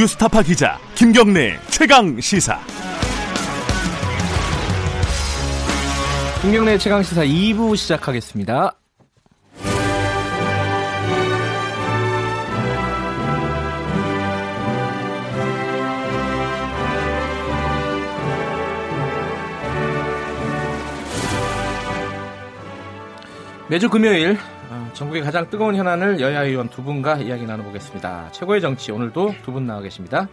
뉴스타파 기자 김경래 최강 시사. 김경래 최강 시사 2부 시작하겠습니다. 매주 금요일 어, 전국의 가장 뜨거운 현안을 여야 의원 두 분과 이야기 나눠보겠습니다. 최고의 정치 오늘도 두 분 나와 계십니다.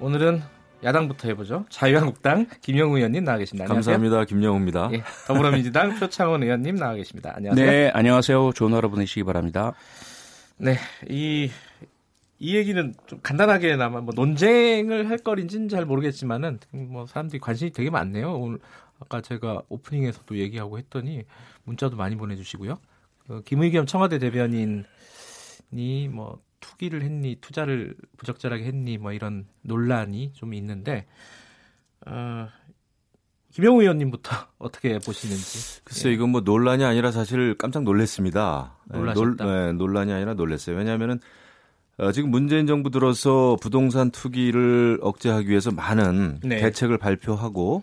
오늘은 야당부터 해보죠. 자유한국당 김영우 의원님 나와 계십니다. 안녕하세요. 감사합니다. 김영우입니다. 예, 더불어민주당 표창원 의원님 나와 계십니다. 안녕하세요. 네, 안녕하세요. 좋은 하루 보내시기 바랍니다. 네, 이, 이 얘기는 좀 간단하게나마 뭐 논쟁을 할 거리인지는 잘 모르겠지만은 뭐 사람들이 관심이 되게 많네요. 오늘 아까 제가 오프닝에서도 얘기하고 했더니 문자도 많이 보내주시고요. 그 김의겸 청와대 대변인이 뭐 투기를 했니, 투자를 부적절하게 했니, 뭐 이런 논란이 좀 있는데, 어, 김영우 의원님부터 어떻게 보시는지. 글쎄, 예. 이건 뭐 논란이 아니라 사실 깜짝 놀랐습니다. 네, 놀라셨다. 놀, 네, 논란이 아니라 놀랐어요. 왜냐하면은 어, 지금 문재인 정부 들어서 부동산 투기를 억제하기 위해서 많은 네. 대책을 발표하고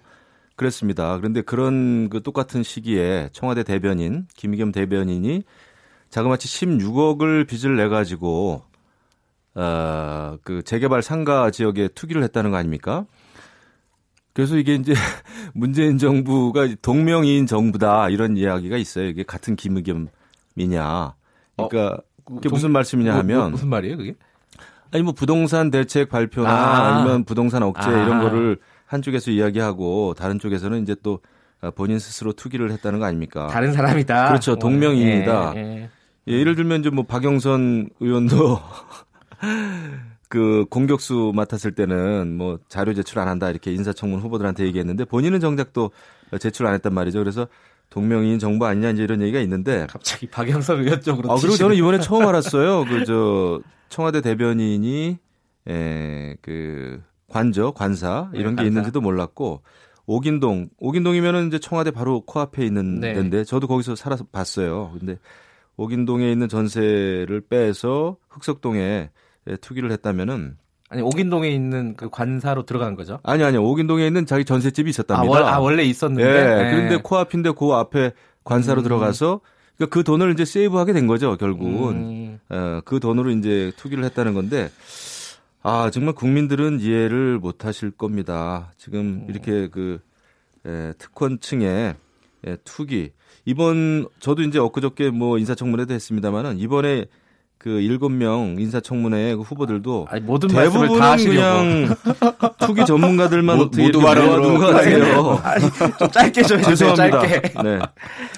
그랬습니다. 그런데 그런 그 똑같은 시기에 청와대 대변인 김의겸 대변인이 자그마치 16억을 빚을 내 가지고 어그 재개발 상가 지역에 투기를 했다는 거 아닙니까? 그래서 이게 이제 문재인 정부가 동명이인 정부다 이런 이야기가 있어요. 이게 같은 김의겸이냐. 그러니까 어, 그게 무슨 말씀이냐 뭐, 하면 뭐, 무슨 말이에요, 그게? 아니 뭐 부동산 대책 발표나 아. 니면 부동산 억제 아. 이런 거를 한쪽에서 이야기하고 다른 쪽에서는 이제 또 본인 스스로 투기를 했다는 거 아닙니까? 다른 사람이다. 그렇죠. 동명이인이다. 예, 예. 예, 예를 들면 이제 뭐 박영선 의원도 그 공격수 맡았을 때는 뭐 자료 제출 안 한다 이렇게 인사청문 후보들한테 얘기했는데 본인은 정작 또 제출 안 했단 말이죠. 그래서 동명이인 정부 아니냐 이제 이런 얘기가 있는데 갑자기 박영선 의원 쪽으로 아 그리고 저는 이번에 처음 알았어요. 그 저 청와대 대변인이 에그 관저, 관사 네, 이런 네, 게 있는지도 몰랐고 오긴동, 오긴동이면은 이제 청와대 바로 코앞에 있는 네. 데인데 저도 거기서 살아서 봤어요. 근데 오긴동에 있는 전세를 빼서 흑석동에 투기를 했다면은 아니 오긴동에 있는 그 관사로 들어간 거죠? 아니 아니요 오긴동에 있는 자기 전셋집이 있었답니다. 아, 월, 아 원래 있었는데. 예. 네. 그런데 코앞인데 그 앞에 관사로 음. 들어가서 그러니까 그 돈을 이제 세이브하게 된 거죠 결국은. 음. 어, 그 돈으로 이제 투기를 했다는 건데 아, 정말 국민들은 이해를 못 하실 겁니다. 지금 음. 이렇게 그, 에, 특권층의 에, 투기. 이번, 저도 이제 엊그저께 뭐 인사청문회도 했습니다만은 이번에 그 일곱 명 인사청문회 그 후보들도 아니, 모든 대부분은 다 그냥 투기 전문가들만 어떻게 모두 말하는 것 같아요. 아니, 좀 짧게 좀 해주세요. 짧게. 네,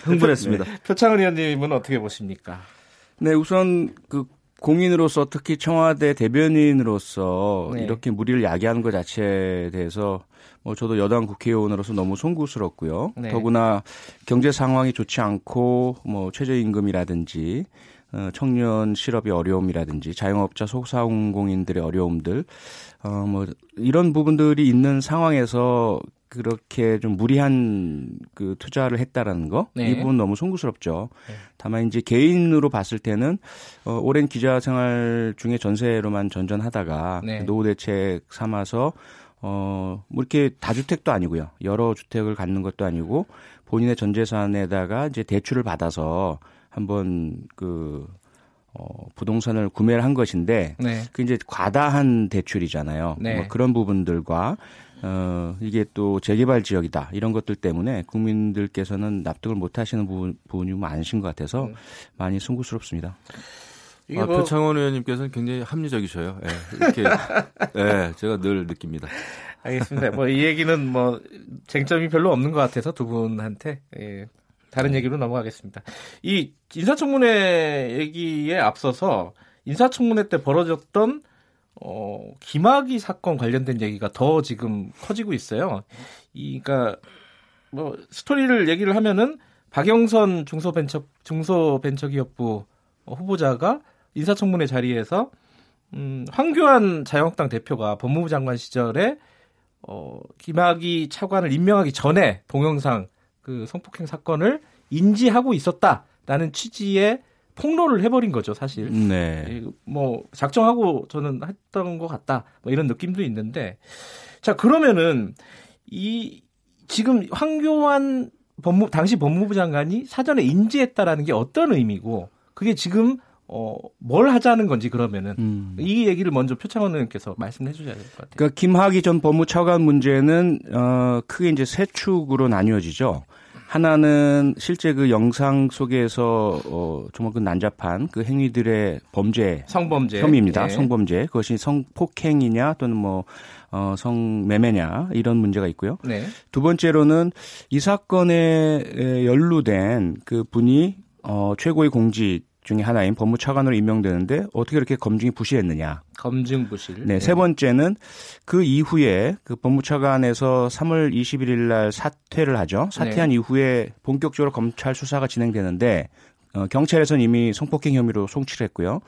흥분했습니다. 네. 표창원 의원님은 어떻게 보십니까? 네, 우선 그 공인으로서 특히 청와대 대변인으로서 네. 이렇게 무리를 야기하는 것 자체에 대해서 뭐 저도 여당 국회의원으로서 너무 송구스럽고요. 네. 더구나 경제 상황이 좋지 않고 뭐 최저임금이라든지 어, 청년 실업의 어려움이라든지 자영업자 소상공인들의 어려움들 어뭐 이런 부분들이 있는 상황에서 그렇게 좀 무리한 그 투자를 했다라는 거, 네. 이 부분 너무 송구스럽죠. 네. 다만 이제 개인으로 봤을 때는 어, 오랜 기자 생활 중에 전세로만 전전하다가 네. 노후 대책 삼아서 어, 뭐 이렇게 다주택도 아니고요. 여러 주택을 갖는 것도 아니고 본인의 전 재산에다가 이제 대출을 받아서 한번 그 어, 부동산을 구매를 한 것인데 네. 그 이제 과다한 대출이잖아요. 네. 뭐 그런 부분들과 어, 이게 또 재개발 지역이다. 이런 것들 때문에 국민들께서는 납득을 못 하시는 부분, 부분이 많으신 것 같아서 음. 많이 송구스럽습니다. 아, 뭐... 표창원 의원님께서는 굉장히 합리적이셔요. 예, 이렇게, 예, 제가 늘 느낍니다. 알겠습니다. 뭐 이 얘기는 뭐 쟁점이 별로 없는 것 같아서 두 분한테 예, 다른 네. 얘기로 넘어가겠습니다. 이 인사청문회 얘기에 앞서서 인사청문회 때 벌어졌던 어, 김학의 사건 관련된 얘기가 더 지금 커지고 있어요. 이, 그니까, 뭐, 스토리를 얘기를 하면은, 박영선 중소벤처, 중소벤처기업부 후보자가 인사청문회 자리에서, 음, 황교안 자유한국당 대표가 법무부 장관 시절에, 어, 김학의 차관을 임명하기 전에 동영상 그 성폭행 사건을 인지하고 있었다라는 취지의 폭로를 해버린 거죠, 사실. 네. 뭐 작정하고 저는 했던 것 같다. 뭐 이런 느낌도 있는데, 자 그러면은 이 지금 황교안 법무 당시 법무부 장관이 사전에 인지했다라는 게 어떤 의미고, 그게 지금 어, 뭘 하자는 건지 그러면은 음. 이 얘기를 먼저 표창원 의원께서 말씀해 주셔야 될 것 같아요. 그러니까 김학의 전 법무차관 문제는 어, 크게 이제 세 축으로 나뉘어지죠. 하나는 실제 그 영상 속에서 어 정말 그 난잡한 그 행위들의 범죄 성범죄 혐의입니다. 네. 성범죄 그것이 성폭행이냐 또는 뭐 어, 성매매냐 이런 문제가 있고요. 네. 두 번째로는 이 사건에 연루된 그 분이 어, 최고의 공직 중에 하나인 법무차관으로 임명되는데 어떻게 그렇게 검증이 부실했느냐. 검증 부실. 네, 네. 세 번째는 그 이후에 그 법무차관에서 3월 21일 날 사퇴를 하죠. 사퇴한 네. 이후에 본격적으로 검찰 수사가 진행되는데 어, 경찰에서는 이미 성폭행 혐의로 송치를 했고요.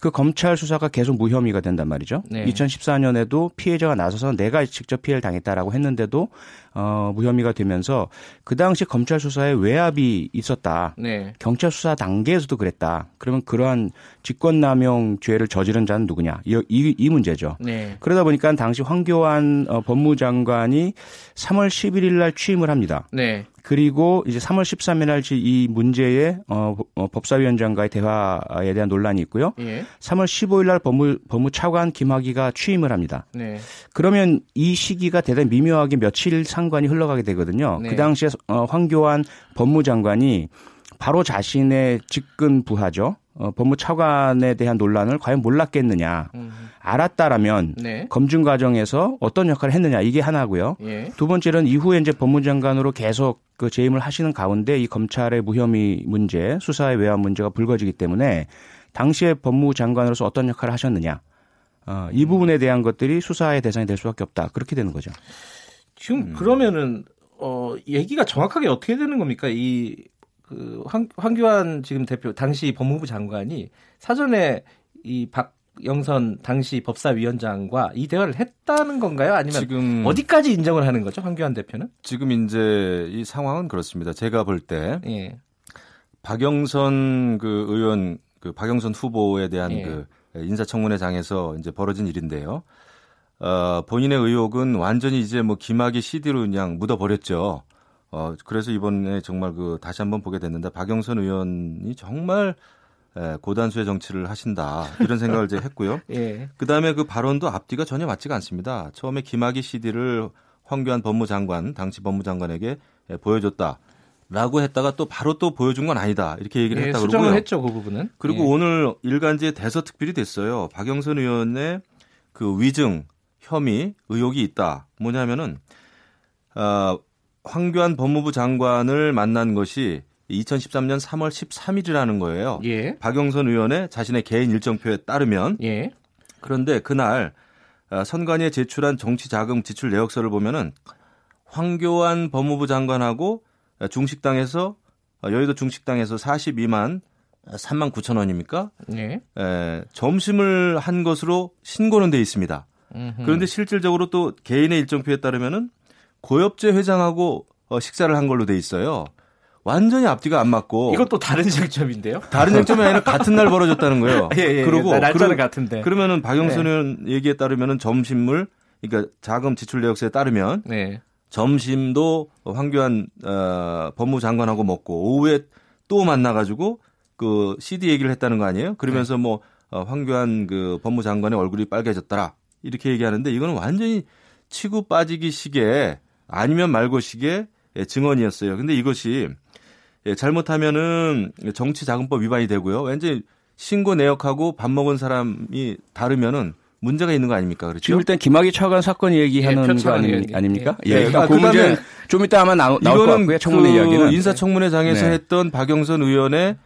그 검찰 수사가 계속 무혐의가 된단 말이죠. 네. 2014년에도 피해자가 나서서 내가 직접 피해를 당했다라고 했는데도 어, 무혐의가 되면서 그 당시 검찰 수사에 외압이 있었다. 네. 경찰 수사 단계에서도 그랬다. 그러면 그러한 직권남용 죄를 저지른 자는 누구냐? 이, 이, 이 문제죠. 네. 그러다 보니까 당시 황교안 어, 법무장관이 3월 11일 날 취임을 합니다. 네. 그리고 이제 3월 13일 날이 문제의 어, 어, 법사위원장과의 대화에 대한 논란이 있고요. 예. 3월 15일 날 법무 법무 차관 김학의가 취임을 합니다. 네. 그러면 이 시기가 대단히 미묘하게 며칠 상관이 흘러가게 되거든요. 네. 그 당시에 어, 황교안 법무장관이 바로 자신의 직근 부하죠. 어, 법무차관에 대한 논란을 과연 몰랐겠느냐. 음. 알았다라면 네. 검증 과정에서 어떤 역할을 했느냐 이게 하나고요. 예. 두 번째는 이후에 이제 법무장관으로 계속 그 재임을 하시는 가운데 이 검찰의 무혐의 문제, 수사의 외환 문제가 불거지기 때문에 당시에 법무장관으로서 어떤 역할을 하셨느냐. 어, 이 부분에 대한 것들이 수사의 대상이 될 수밖에 없다. 그렇게 되는 거죠. 지금 음. 그러면은 어 얘기가 정확하게 어떻게 되는 겁니까? 이 그 황교안 지금 대표 당시 법무부 장관이 사전에 이 박 영선 당시 법사위원장과 이 대화를 했다는 건가요? 아니면 지금 어디까지 인정을 하는 거죠? 황교안 대표는? 지금 이제 이 상황은 그렇습니다. 제가 볼때 예. 박영선 그 의원 그 박영선 후보에 대한 예. 그 인사청문회장에서 이제 벌어진 일인데요. 어, 본인의 의혹은 완전히 이제 뭐 김학의 CD로 그냥 묻어버렸죠. 어, 그래서 이번에 정말 그 다시 한번 보게 됐는데 박영선 의원이 정말 에, 고단수의 정치를 하신다 이런 생각을 이제 했고요. 예. 그 다음에 그 발언도 앞뒤가 전혀 맞지가 않습니다. 처음에 김학의 CD를 황교안 법무장관 당시 법무장관에게 에, 보여줬다. 라고 했다가 또 바로 또 보여준 건 아니다. 이렇게 얘기를 예, 했다고 그러고요. 했죠, 그 부분은. 그리고 예. 오늘 일간지에 대서특필이 됐어요. 박영선 의원의 그 위증, 혐의, 의혹이 있다. 뭐냐면은 어, 황교안 법무부 장관을 만난 것이 2013년 3월 13일이라는 거예요. 예. 박영선 의원의 자신의 개인 일정표에 따르면 예. 그런데 그날 어, 선관위에 제출한 정치 자금 지출 내역서를 보면은 황교안 법무부 장관하고 중식당에서 어, 여의도 중식당에서 42만 3만 9천 원입니까? 네. 에, 점심을 한 것으로 신고는 돼 있습니다. 음흠. 그런데 실질적으로 또 개인의 일정표에 따르면은 고엽제 회장하고 어, 식사를 한 걸로 돼 있어요. 완전히 앞뒤가 안 맞고 이것도 다른 쟁점인데요? 다른 쟁점이 아니라 같은 날 벌어졌다는 거예요. 예, 예, 그리고 예, 날짜는 같은데. 그러면은 박영선 의원 네. 얘기에 따르면은 점심을 그러니까 자금 지출 내역서에 따르면 네. 점심도 황교안 어, 법무장관하고 먹고 오후에 또 만나가지고 그 CD 얘기를 했다는 거 아니에요? 그러면서 네. 뭐 어, 황교안 그 법무장관의 얼굴이 빨개졌더라 이렇게 얘기하는데 이거는 완전히 치고 빠지기 식의 아니면 말고 식의 증언이었어요. 근데 이것이 예, 잘못하면은 정치자금법 위반이 되고요. 왠지 신고 내역하고 밥 먹은 사람이 다르면은 문제가 있는 거 아닙니까? 그렇죠? 지금 일단 김학의 차관 사건 얘기하는 예, 거 아니, 아닙니까? 예. 예. 그러니까 그 문제 좀 이따 아마 나올 것 같고요. 청문회 그 이야기는 인사청문회장에서 네. 했던 박영선 의원의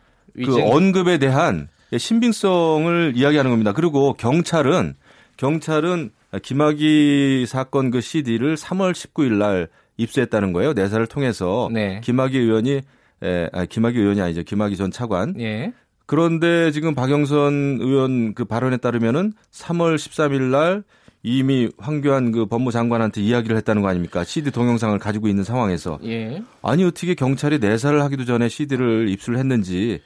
그 언급에 대한 신빙성을 이야기하는 겁니다. 그리고 경찰은 경찰은 김학의 사건 그 CD를 3월 19일 날 입수했다는 거예요. 내사를 통해서 네. 김학의 의원이 에, 아, 김학의 의원이 아니죠. 김학의 전 차관. 예. 그런데 지금 박영선 의원 그 발언에 따르면은 3월 13일 날 이미 황교안 그 법무장관한테 이야기를 했다는 거 아닙니까? CD 동영상을 가지고 있는 상황에서. 예. 아니 어떻게 경찰이 내사를 하기도 전에 CD를 입수를 했는지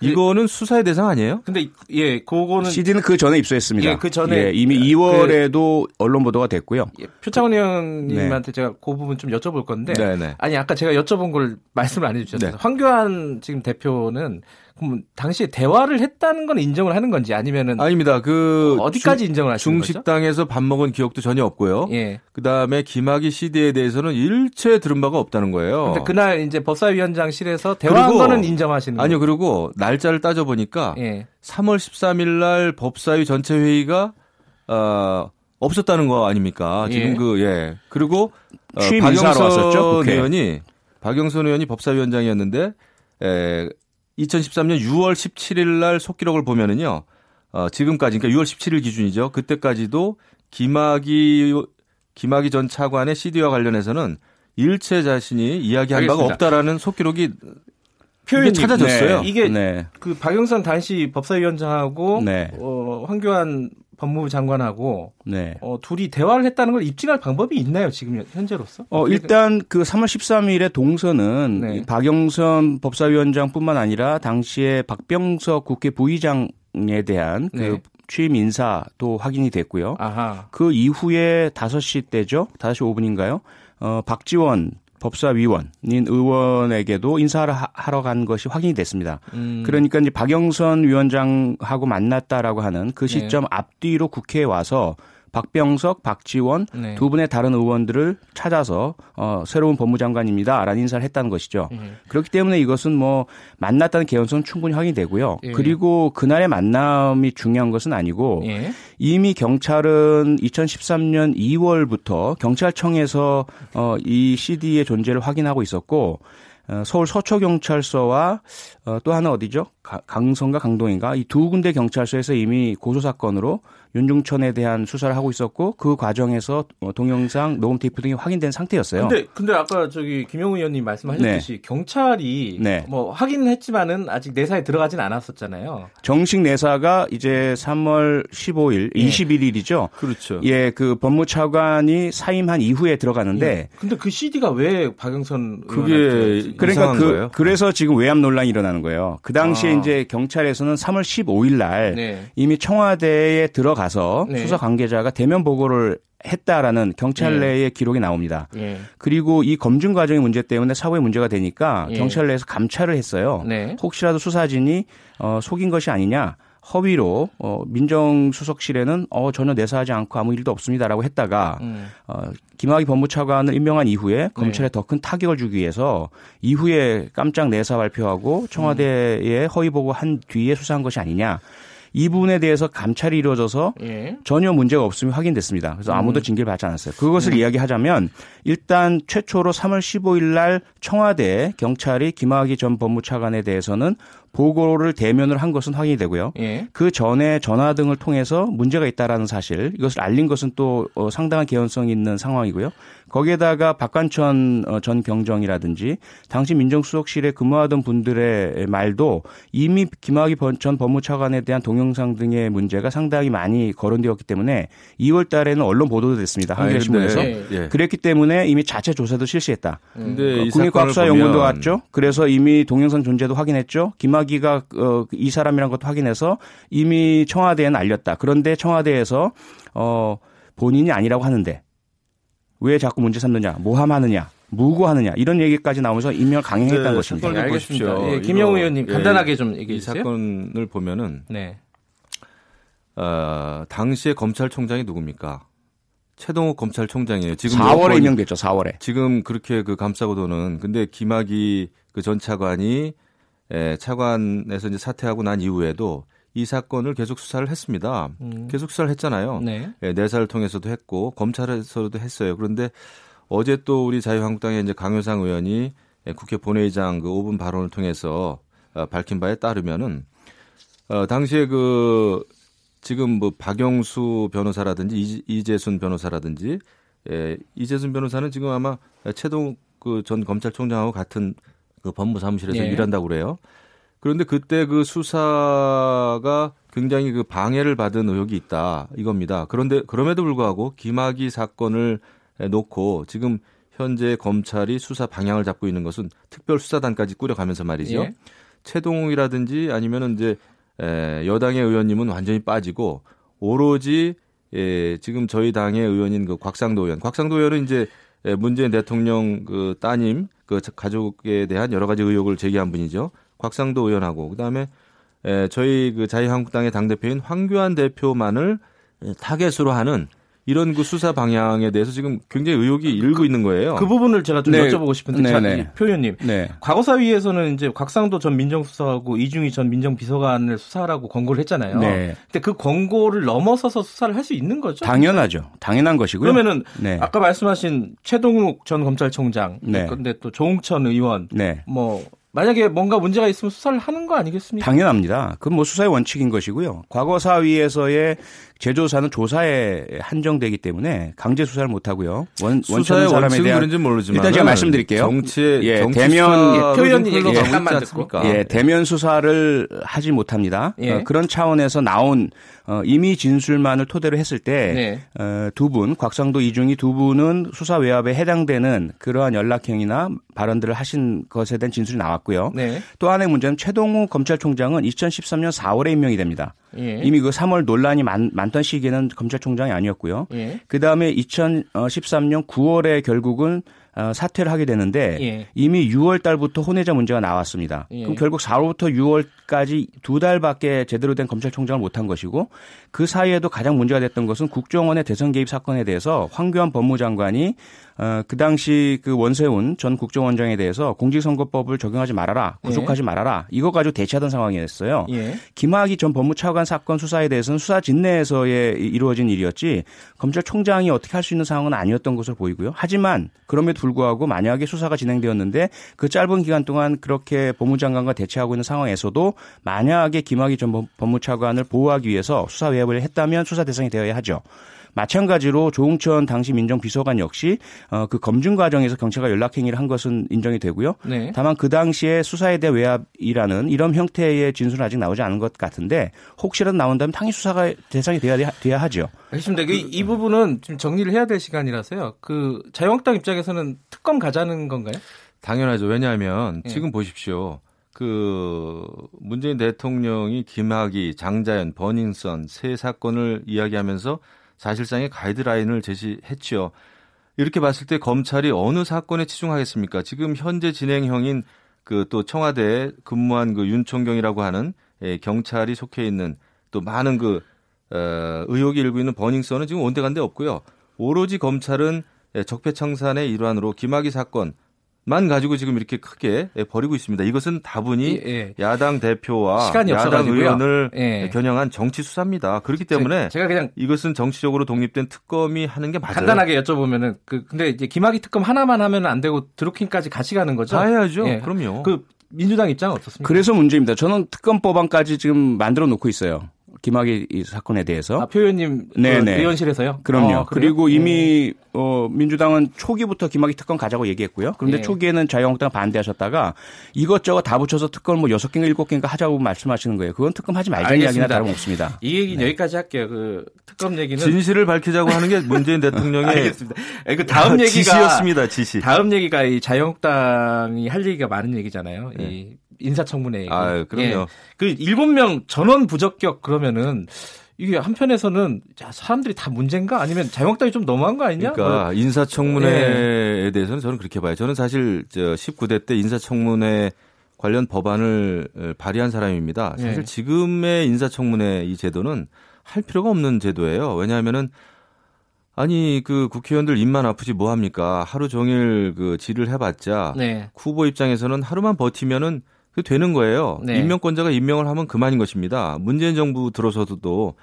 이거는 수사의 대상 아니에요? 근데 예, 그거는 CD는 그 전에 입수했습니다. 예, 그 전에 예, 이미 2월에도 그, 언론 보도가 됐고요. 예, 표창원 의원님한테 네. 제가 그 부분 좀 여쭤볼 건데 네네. 네. 아니 아까 제가 여쭤본 걸 말씀을 안 해주셨어요. 네. 황교안 지금 대표는 그럼 당시에 대화를 했다는 건 인정을 하는 건지 아니면은 아닙니다. 그 어디까지 중, 인정을 하시는 중식당에서 밥 먹은 기억도 전혀 없고요. 예. 그다음에 김학의 CD에 대해서는 일체 들은 바가 없다는 거예요. 근데 그날 이제 법사위원장실에서 대화한 그리고, 거는 인정하시는 아니요. 거예요? 그리고 날짜를 따져 보니까 예. 3월 13일 날 법사위 전체 회의가 어 없었다는 거 아닙니까? 지금 예. 그 예. 그리고 어, 박영선 의원이 박영선 의원이 법사위원장이었는데 에, 2013년 6월 17일 날 속기록을 보면은요. 어, 지금까지 그러니까 6월 17일 기준이죠. 그때까지도 김학이 김학이 전 차관의 CD와 관련해서는 일체 자신이 이야기한 알겠습니다. 바가 없다라는 속기록이 표현이 찾아졌어요. 네. 이게 네. 그 박영선 당시 법사위원장하고 네. 어, 황교안 법무부 장관하고 네. 어, 둘이 대화를 했다는 걸 입증할 방법이 있나요 지금 현재로서? 어, 일단 그 3월 13일에 동서는 네. 박영선 법사위원장뿐만 아니라 당시에 박병석 국회 부의장에 대한 그 네. 취임 인사도 확인이 됐고요. 아하. 그 이후에 5시 때죠. 5시 5분인가요? 어, 박지원 법사위원인 의원에게도 인사를 하러 간 것이 확인이 됐습니다. 음. 그러니까 이제 박영선 위원장하고 만났다라고 하는 그 시점 네. 앞뒤로 국회에 와서 박병석, 박지원 네. 두 분의 다른 의원들을 찾아서 어, 새로운 법무장관입니다라는 인사를 했다는 것이죠. 네. 그렇기 때문에 이것은 뭐 만났다는 개연성은 충분히 확인되고요. 예. 그리고 그날의 만남이 중요한 것은 아니고 예. 이미 경찰은 2013년 2월부터 경찰청에서 어, 이 CD의 존재를 확인하고 있었고 어, 서울 서초경찰서와 어, 또 하나 어디죠? 강성과 강동인가 이 두 군데 경찰서에서 이미 고소 사건으로 윤중천에 대한 수사를 하고 있었고 그 과정에서 어, 동영상 녹음 테이프 등이 확인된 상태였어요. 근데 근데 아까 저기 김영우 의원님 말씀하셨듯이 네. 경찰이 네. 뭐 확인은 했지만은 아직 내사에 들어가진 않았었잖아요. 정식 내사가 이제 3월 15일, 네. 21일이죠. 그렇죠. 예, 그 법무차관이 사임한 이후에 들어가는데 예. 근데 그 CD가 왜 박영선 그게 그러니까 그 거예요? 그래서 지금 외압 논란이 일어나는 거예요. 그 당시에 아. 이제 경찰에서는 3월 15일 날 네. 이미 청와대에 들어가 가서 네. 수사 관계자가 대면 보고를 했다라는 경찰 네. 내의 기록이 나옵니다. 네. 그리고 이 검증 과정의 문제 때문에 사고에 문제가 되니까 예. 경찰 내에서 감찰을 했어요. 네. 혹시라도 수사진이 어, 속인 것이 아니냐. 허위로 어, 민정수석실에는 어, 전혀 내사하지 않고 아무 일도 없습니다라고 했다가 음. 어, 김학의 법무차관을 임명한 이후에 검찰에 네. 더큰 타격을 주기 위해서 이후에 깜짝 내사 발표하고 청와대에 음. 허위 보고 한 뒤에 수사한 것이 아니냐. 이 부분에 대해서 감찰이 이루어져서 예. 전혀 문제가 없음이 확인됐습니다. 그래서 아무도 음. 징계를 받지 않았어요. 그것을 음. 이야기하자면 일단 최초로 3월 15일 날 청와대 경찰이 김학의 전 법무차관에 대해서는 보고를 대면을 한 것은 확인이 되고요. 예. 그 전에 전화 등을 통해서 문제가 있다라는 사실 이것을 알린 것은 또 어, 상당한 개연성이 있는 상황이고요. 거기에다가 박관천 어, 전 경정이라든지 당시 민정수석실에 근무하던 분들의 말도 이미 김학의 전 법무차관에 대한 동영 상 등의 문제가 상당히 많이 거론되었기 때문에 2월 달에는 언론 보도도 됐습니다. 한겨레 신문에서. 네. 예. 그랬기 때문에 이미 자체 조사도 실시했다. 근데 어, 국립과학수사연구원도 갔죠. 그래서 이미 동영상 존재도 확인했죠. 김학의가 어, 이 사람이란 것도 확인해서 이미 청와대에는 알렸다. 그런데 청와대에서 어 본인이 아니라고 하는데 왜 자꾸 문제 삼느냐, 모함하느냐, 무고하느냐 이런 얘기까지 나오면서 임명을 강행했다는 네, 것입니다. 네, 알겠습니다. 예, 김영우 의원님 예, 간단하게 좀 얘기해 주세요. 이 사건을 보면은 네. 어, 당시에 검찰총장이 누굽니까? 최동욱 검찰총장이에요. 지금 4월에 임명됐죠. 4월에. 지금 그렇게 그 감싸고 도는 근데 김학의 그전 차관이 에, 차관에서 이제 사퇴하고 난 이후에도 이 사건을 계속 수사를 했습니다. 음. 계속 수사를 했잖아요. 네. 네, 내사를 통해서도 했고 검찰에서도 했어요. 그런데 어제 또 우리 자유한국당의 이제 강효상 의원이 국회 본회의장 그 5분 발언을 통해서 어, 밝힌 바에 따르면은 어 당시에 그 지금 뭐 박영수 변호사라든지 이재순 변호사라든지 예, 이재순 변호사는 지금 아마 최동 그전 검찰총장하고 같은 그 법무사무실에서 예. 일한다고 그래요. 그런데 그때 그 수사가 굉장히 그 방해를 받은 의혹이 있다 이겁니다. 그런데 그럼에도 불구하고 김학의 사건을 놓고 지금 현재 검찰이 수사 방향을 잡고 있는 것은 특별수사단까지 꾸려가면서 말이죠. 예. 최동욱이라든지 아니면은 이제 에, 여당의 의원님은 완전히 빠지고 오로지 예, 지금 저희 당의 의원인 그 곽상도 의원. 곽상도 의원은 이제 문재인 대통령 그 따님 그 가족에 대한 여러 가지 의혹을 제기한 분이죠. 곽상도 의원하고 그다음에 에, 저희 그 자유한국당의 당 대표인 황교안 대표만을 타겟으로 하는 이런 그 수사 방향에 대해서 지금 굉장히 의혹이 그, 일고 있는 거예요. 그 부분을 제가 좀 네. 여쭤보고 싶은데, 네, 네. 표현님, 네. 과거사위에서는 이제 곽상도 전 민정수석하고 이중희 전 민정비서관을 수사하라고 권고를 했잖아요. 네. 근데 그 권고를 넘어서서 수사를 할 수 있는 거죠? 당연하죠. 당연한 것이고요. 그러면은 네. 아까 말씀하신 최동욱 전 검찰총장, 네. 근데 또 조홍천 의원, 네. 뭐 만약에 뭔가 문제가 있으면 수사를 하는 거 아니겠습니까? 당연합니다. 그건 뭐 수사의 원칙인 것이고요. 과거 사위에서의 제조사는 조사에 한정되기 때문에 강제 수사를 못 하고요. 원 원천의 사람에 대한 그런지 모르지만 일단 제가 말씀드릴게요. 정치의 예, 정치 대면 표현 얘기 잠깐만 듣고 예, 대면 수사를 하지 못합니다. 예. 어, 그런 차원에서 나온 어, 이미 진술만을 토대로 했을 때 두분 네. 어, 곽상도 이중이 두 분은 수사 외압에 해당되는 그러한 연락행위나 발언들을 하신 것에 대한 진술이 나왔고 요. 네. 또 하나의 문제는 최동우 검찰총장은 2013년 4월에 임명이 됩니다. 예. 이미 그 3월 논란이 많, 많던 시기에는 검찰총장이 아니었고요. 예. 그 다음에 2013년 9월에 결국은 어, 사퇴를 하게 되는데 예. 이미 6월 달부터 혼외자 문제가 나왔습니다. 예. 그럼 결국 4월부터 6월까지 두 달밖에 제대로 된 검찰총장을 못한 것이고 그 사이에도 가장 문제가 됐던 것은 국정원의 대선 개입 사건에 대해서 황교안 법무장관이 어, 그 당시 그 원세훈 전 국정원장에 대해서 공직선거법을 적용하지 말아라, 구속하지 예. 말아라, 이거 가지고 대치하던 상황이었어요. 예. 김학의 전 법무차관 사건 수사에 대해서는 수사 진내에서의 이루어진 일이었지 검찰총장이 어떻게 할 수 있는 상황은 아니었던 것으로 보이고요. 하지만 그럼에도 불구하고 만약에 수사가 진행되었는데 그 짧은 기간 동안 그렇게 법무장관과 대치하고 있는 상황에서도 만약에 김학의 전 법무차관을 보호하기 위해서 수사 외압을 했다면 수사 대상이 되어야 하죠. 마찬가지로 조홍천 당시 민정비서관 역시 어, 그 검증 과정에서 경찰과 연락행위를 한 것은 인정이 되고요. 네. 다만 그 당시에 수사에 대한 외압이라는 이런 형태의 진술은 아직 나오지 않은 것 같은데 혹시라도 나온다면 당연히 수사가 대상이 돼야, 돼야 하죠. 알겠습니다. 그, 이 부분은 좀 정리를 해야 될 시간이라서요. 그 자유한국당 입장에서는 특검 가자는 건가요? 당연하죠. 왜냐하면 네. 지금 보십시오. 그 문재인 대통령이 김학의, 장자연, 버닝썬 세 사건을 이야기하면서 사실상의 가이드라인을 제시했죠. 이렇게 봤을 때 검찰이 어느 사건에 치중하겠습니까? 지금 현재 진행형인 그 또 청와대에 근무한 그 윤총경이라고 하는 예, 경찰이 속해 있는 또 많은 그 어, 의혹이 일고 있는 버닝썬은 지금 온데간데 없고요. 오로지 검찰은 예, 적폐청산의 일환으로 김학의 사건 만 가지고 지금 이렇게 크게 버리고 있습니다. 이것은 다분히 예, 예. 야당 대표와 야당 의원을 예. 겨냥한 정치 수사입니다. 그렇기 때문에 제 가 그냥 이것은 정치적으로 독립된 특검이 하는 게 맞아요. 간단하게 여쭤보면은 그 근데 이제 김학의 특검 하나만 하면 안 되고 드루킹까지 같이 가는 거죠? 다 해야죠. 예. 그럼요. 그 민주당 입장은 어떻습니까? 그래서 문제입니다. 저는 특검 법안까지 지금 만들어 놓고 있어요. 김학의 이 사건에 대해서. 아, 표현님 네네. 그 의원실에서요? 그럼요. 아, 그리고 이미 어, 민주당은 초기부터 김학의 특검 가자고 얘기했고요. 그런데 예. 초기에는 자유한국당 반대하셨다가 이것저것 다 붙여서 특검 뭐 여섯 개인가 일곱 개인가 하자고 말씀하시는 거예요. 그건 특검 하지 말자는 이야기나 다름없습니다. 이 얘기는 네. 여기까지 할게요. 그 특검 얘기는 진실을 밝히자고 하는 게 문재인 대통령의 알겠습니다. 그 다음 얘기가 지시였습니다. 지시. 다음 얘기가 이 자유한국당이 할 얘기가 많은 얘기잖아요. 네. 이 인사청문회 얘기. 아, 그럼요. 예. 그 일곱 명 전원 부적격 그러면은 이게 한편에서는 자, 사람들이 다 문제인가 아니면 자유한국당이 좀 너무한 거 아니냐? 그러니까 뭐. 인사청문회에 네. 대해서는 저는 그렇게 봐요. 저는 사실 저 19대 때 인사청문회 관련 법안을 발의한 사람입니다. 사실 네. 지금의 인사청문회 이 제도는 할 필요가 없는 제도예요. 왜냐하면은 아니 그 국회의원들 입만 아프지 뭐 합니까? 하루 종일 그 질을 해봤자 네. 후보 입장에서는 하루만 버티면은 그 되는 거예요. 네. 임명권자가 임명을 하면 그만인 것입니다. 문재인 정부 들어서도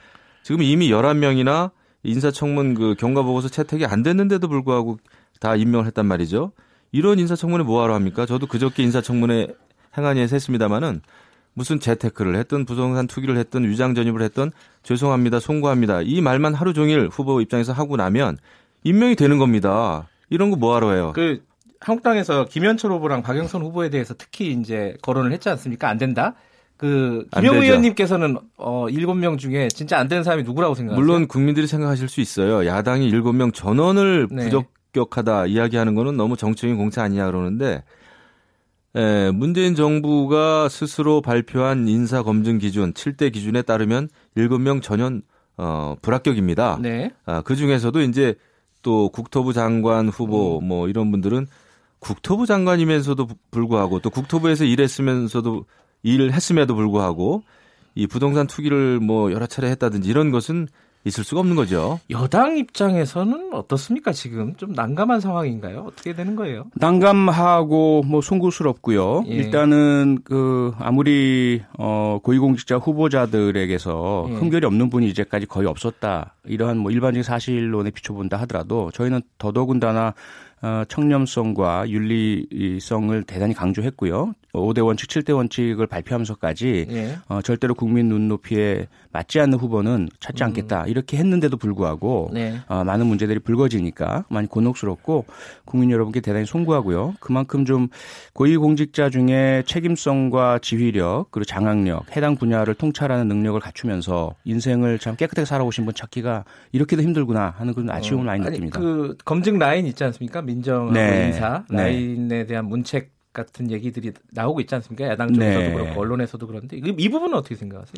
지금 이미 11명이나 인사청문 그 경과보고서 채택이 안 됐는데도 불구하고 다 임명을 했단 말이죠. 이런 인사청문회 뭐하러 합니까? 저도 그저께 인사청문회 행안위에서 했습니다마는 무슨 재테크를 했던 부동산 투기를 했던 위장 전입을 했던 죄송합니다 송구합니다 이 말만 하루 종일 후보 입장에서 하고 나면 임명이 되는 겁니다. 이런 거 뭐하러 해요? 그 한국당에서 김현철 후보랑 박영선 후보에 대해서 특히 이제 거론을 했지 않습니까? 안 된다. 그 김영 의원님께서는 어 7명 중에 진짜 안 되는 사람이 누구라고 생각하세요? 물론 국민들이 생각하실 수 있어요. 야당이 7명 전원을 네. 부적격하다 이야기하는 거는 너무 정치적인 공차 아니냐 그러는데 예, 문재인 정부가 스스로 발표한 인사 검증 기준 7대 기준에 따르면 7명 전원 어, 불합격입니다. 네. 아, 그 중에서도 이제 또 국토부 장관 후보 음. 뭐 이런 분들은 국토부 장관이면서도 불구하고 또 국토부에서 일했으면서도 일을 했음에도 불구하고 이 부동산 투기를 뭐 여러 차례 했다든지 이런 것은 있을 수가 없는 거죠. 여당 입장에서는 어떻습니까? 지금 좀 난감한 상황인가요? 어떻게 되는 거예요? 난감하고 뭐 송구스럽고요. 예. 일단은 그 아무리 어 고위공직자 후보자들에게서 예. 흠결이 없는 분이 이제까지 거의 없었다. 이러한 뭐 일반적인 사실론에 비춰본다 하더라도 저희는 더더군다나 어, 청렴성과 윤리성을 대단히 강조했고요. 5대 원칙, 7대 원칙을 발표하면서까지 예. 어, 절대로 국민 눈높이에 맞지 않는 후보는 찾지 음. 않겠다 이렇게 했는데도 불구하고 네. 어, 많은 문제들이 불거지니까 많이 곤혹스럽고 국민 여러분께 대단히 송구하고요. 그만큼 좀 고위공직자 중에 책임성과 지휘력 그리고 장악력, 해당 분야를 통찰하는 능력을 갖추면서 인생을 참 깨끗하게 살아오신 분 찾기가 이렇게도 힘들구나 하는 그런 아쉬움을 많이 어, 느낍니다. 그 검증 라인 있지 않습니까? 민정하고 네. 인사 네. 라인에 대한 문책 같은 얘기들이 나오고 있지 않습니까? 야당 쪽에서도 네. 그렇고 언론에서도 그런데 이 부분은 어떻게 생각하세요?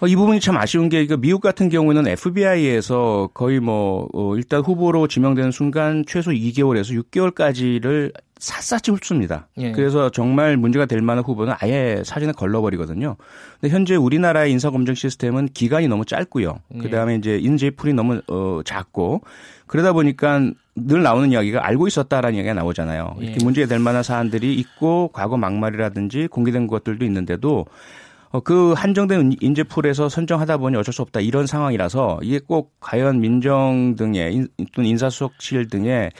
어, 이 부분이 참 아쉬운 게 미국 같은 경우는 FBI에서 거의 뭐 어, 일단 후보로 지명되는 순간 최소 2개월에서 6개월까지를 샅샅이 훑습니다. 예. 그래서 정말 문제가 될 만한 후보는 아예 사진에 걸러버리거든요. 근데 현재 우리나라의 인사검증 시스템은 기간이 너무 짧고요. 예. 그다음에 이제 인재풀이 너무 어, 작고 그러다 보니까 늘 나오는 이야기가 알고 있었다라는 이야기가 나오잖아요. 이렇게 예. 문제가 될 만한 사안들이 있고 과거 막말이라든지 공개된 것들도 있는데도 어, 그 한정된 인재풀에서 선정하다 보니 어쩔 수 없다 이런 상황이라서 이게 꼭 과연 민정 등의 또는 인사수석실 등의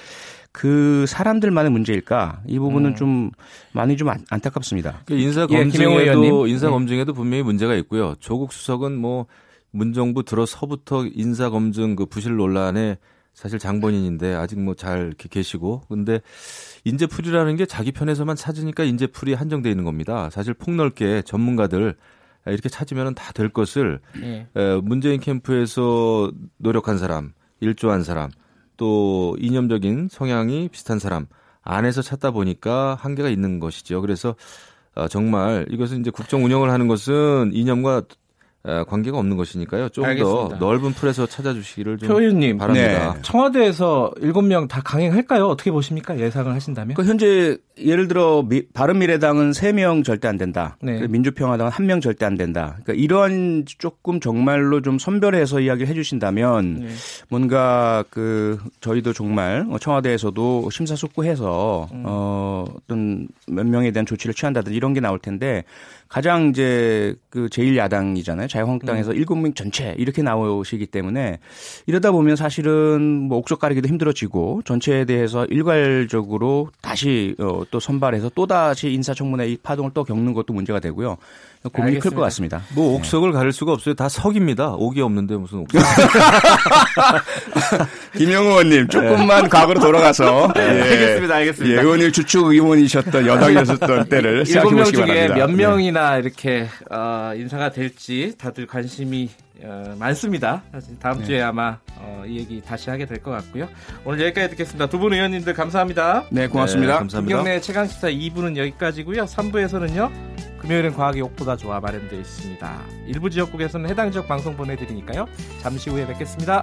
그 사람들만의 문제일까? 이 부분은 음. 좀 많이 좀 안, 타깝습니다 그 인사 예, 검증에도 예, 인사 검증에도 분명히 문제가 있고요. 조국 수석은 뭐 문정부 들어서부터 인사 검증 그 부실 논란에 사실 장본인인데 아직 뭐 잘 계시고 근데 인재풀이라는 게 자기 편에서만 찾으니까 인재풀이 한정돼 있는 겁니다. 사실 폭넓게 전문가들 이렇게 찾으면 다 될 것을 네. 문재인 캠프에서 노력한 사람, 일조한 사람, 또 이념적인 성향이 비슷한 사람 안에서 찾다 보니까 한계가 있는 것이죠. 그래서 어, 정말 이것은 이제 국정 운영을 하는 것은 이념과 관계가 없는 것이니까요. 좀 더 넓은 풀에서 찾아주시기를 좀 표현님, 바랍니다. 네. 청와대에서 7명 다 강행할까요? 어떻게 보십니까? 예상을 하신다면? 그 현재 예를 들어 미, 바른미래당은 3명 절대 안 된다. 네. 민주평화당은 1명 절대 안 된다. 그러니까 이런 조금 정말로 좀 선별해서 이야기를 해주신다면 네. 뭔가 그 저희도 정말 청와대에서도 심사숙고해서 음. 어, 어떤 몇 명에 대한 조치를 취한다든지 이런 게 나올 텐데 가장 이제 그 제1야당이잖아요. 자유한국당에서 음. 일곱 명 전체 이렇게 나오시기 때문에 이러다 보면 사실은 뭐 옥석 가리기도 힘들어지고 전체에 대해서 일괄적으로 다시 어, 또 선발해서 또 다시 인사청문회 이 파동을 또 겪는 것도 문제가 되고요. 고민이 클 것 같습니다. 뭐 옥석을 네. 가릴 수가 없어요. 다 석입니다. 옥이 없는데 무슨 옥석. 김영우 의원님 조금만 네. 과거로 돌아가서 네. 예. 알겠습니다. 알겠습니다. 예, 의원님 주축 의원이셨던 여당이었던 때를 생각해 보시기 바랍니다. 몇 네. 명이나 이렇게 어, 인사가 될지 다들 관심이 어, 많습니다. 다음 네. 주에 아마 어, 이 얘기 다시 하게 될 것 같고요. 오늘 여기까지 듣겠습니다. 두 분 의원님들 감사합니다. 네, 고맙습니다. 네, 감사합니다. 김경래 최강 시사 2부는 여기까지고요. 3부에서는요. 금요일은 과학이 옥보다 좋아 마련되어 있습니다. 일부 지역국에서는 해당 지역 방송 보내드리니까요. 잠시 후에 뵙겠습니다.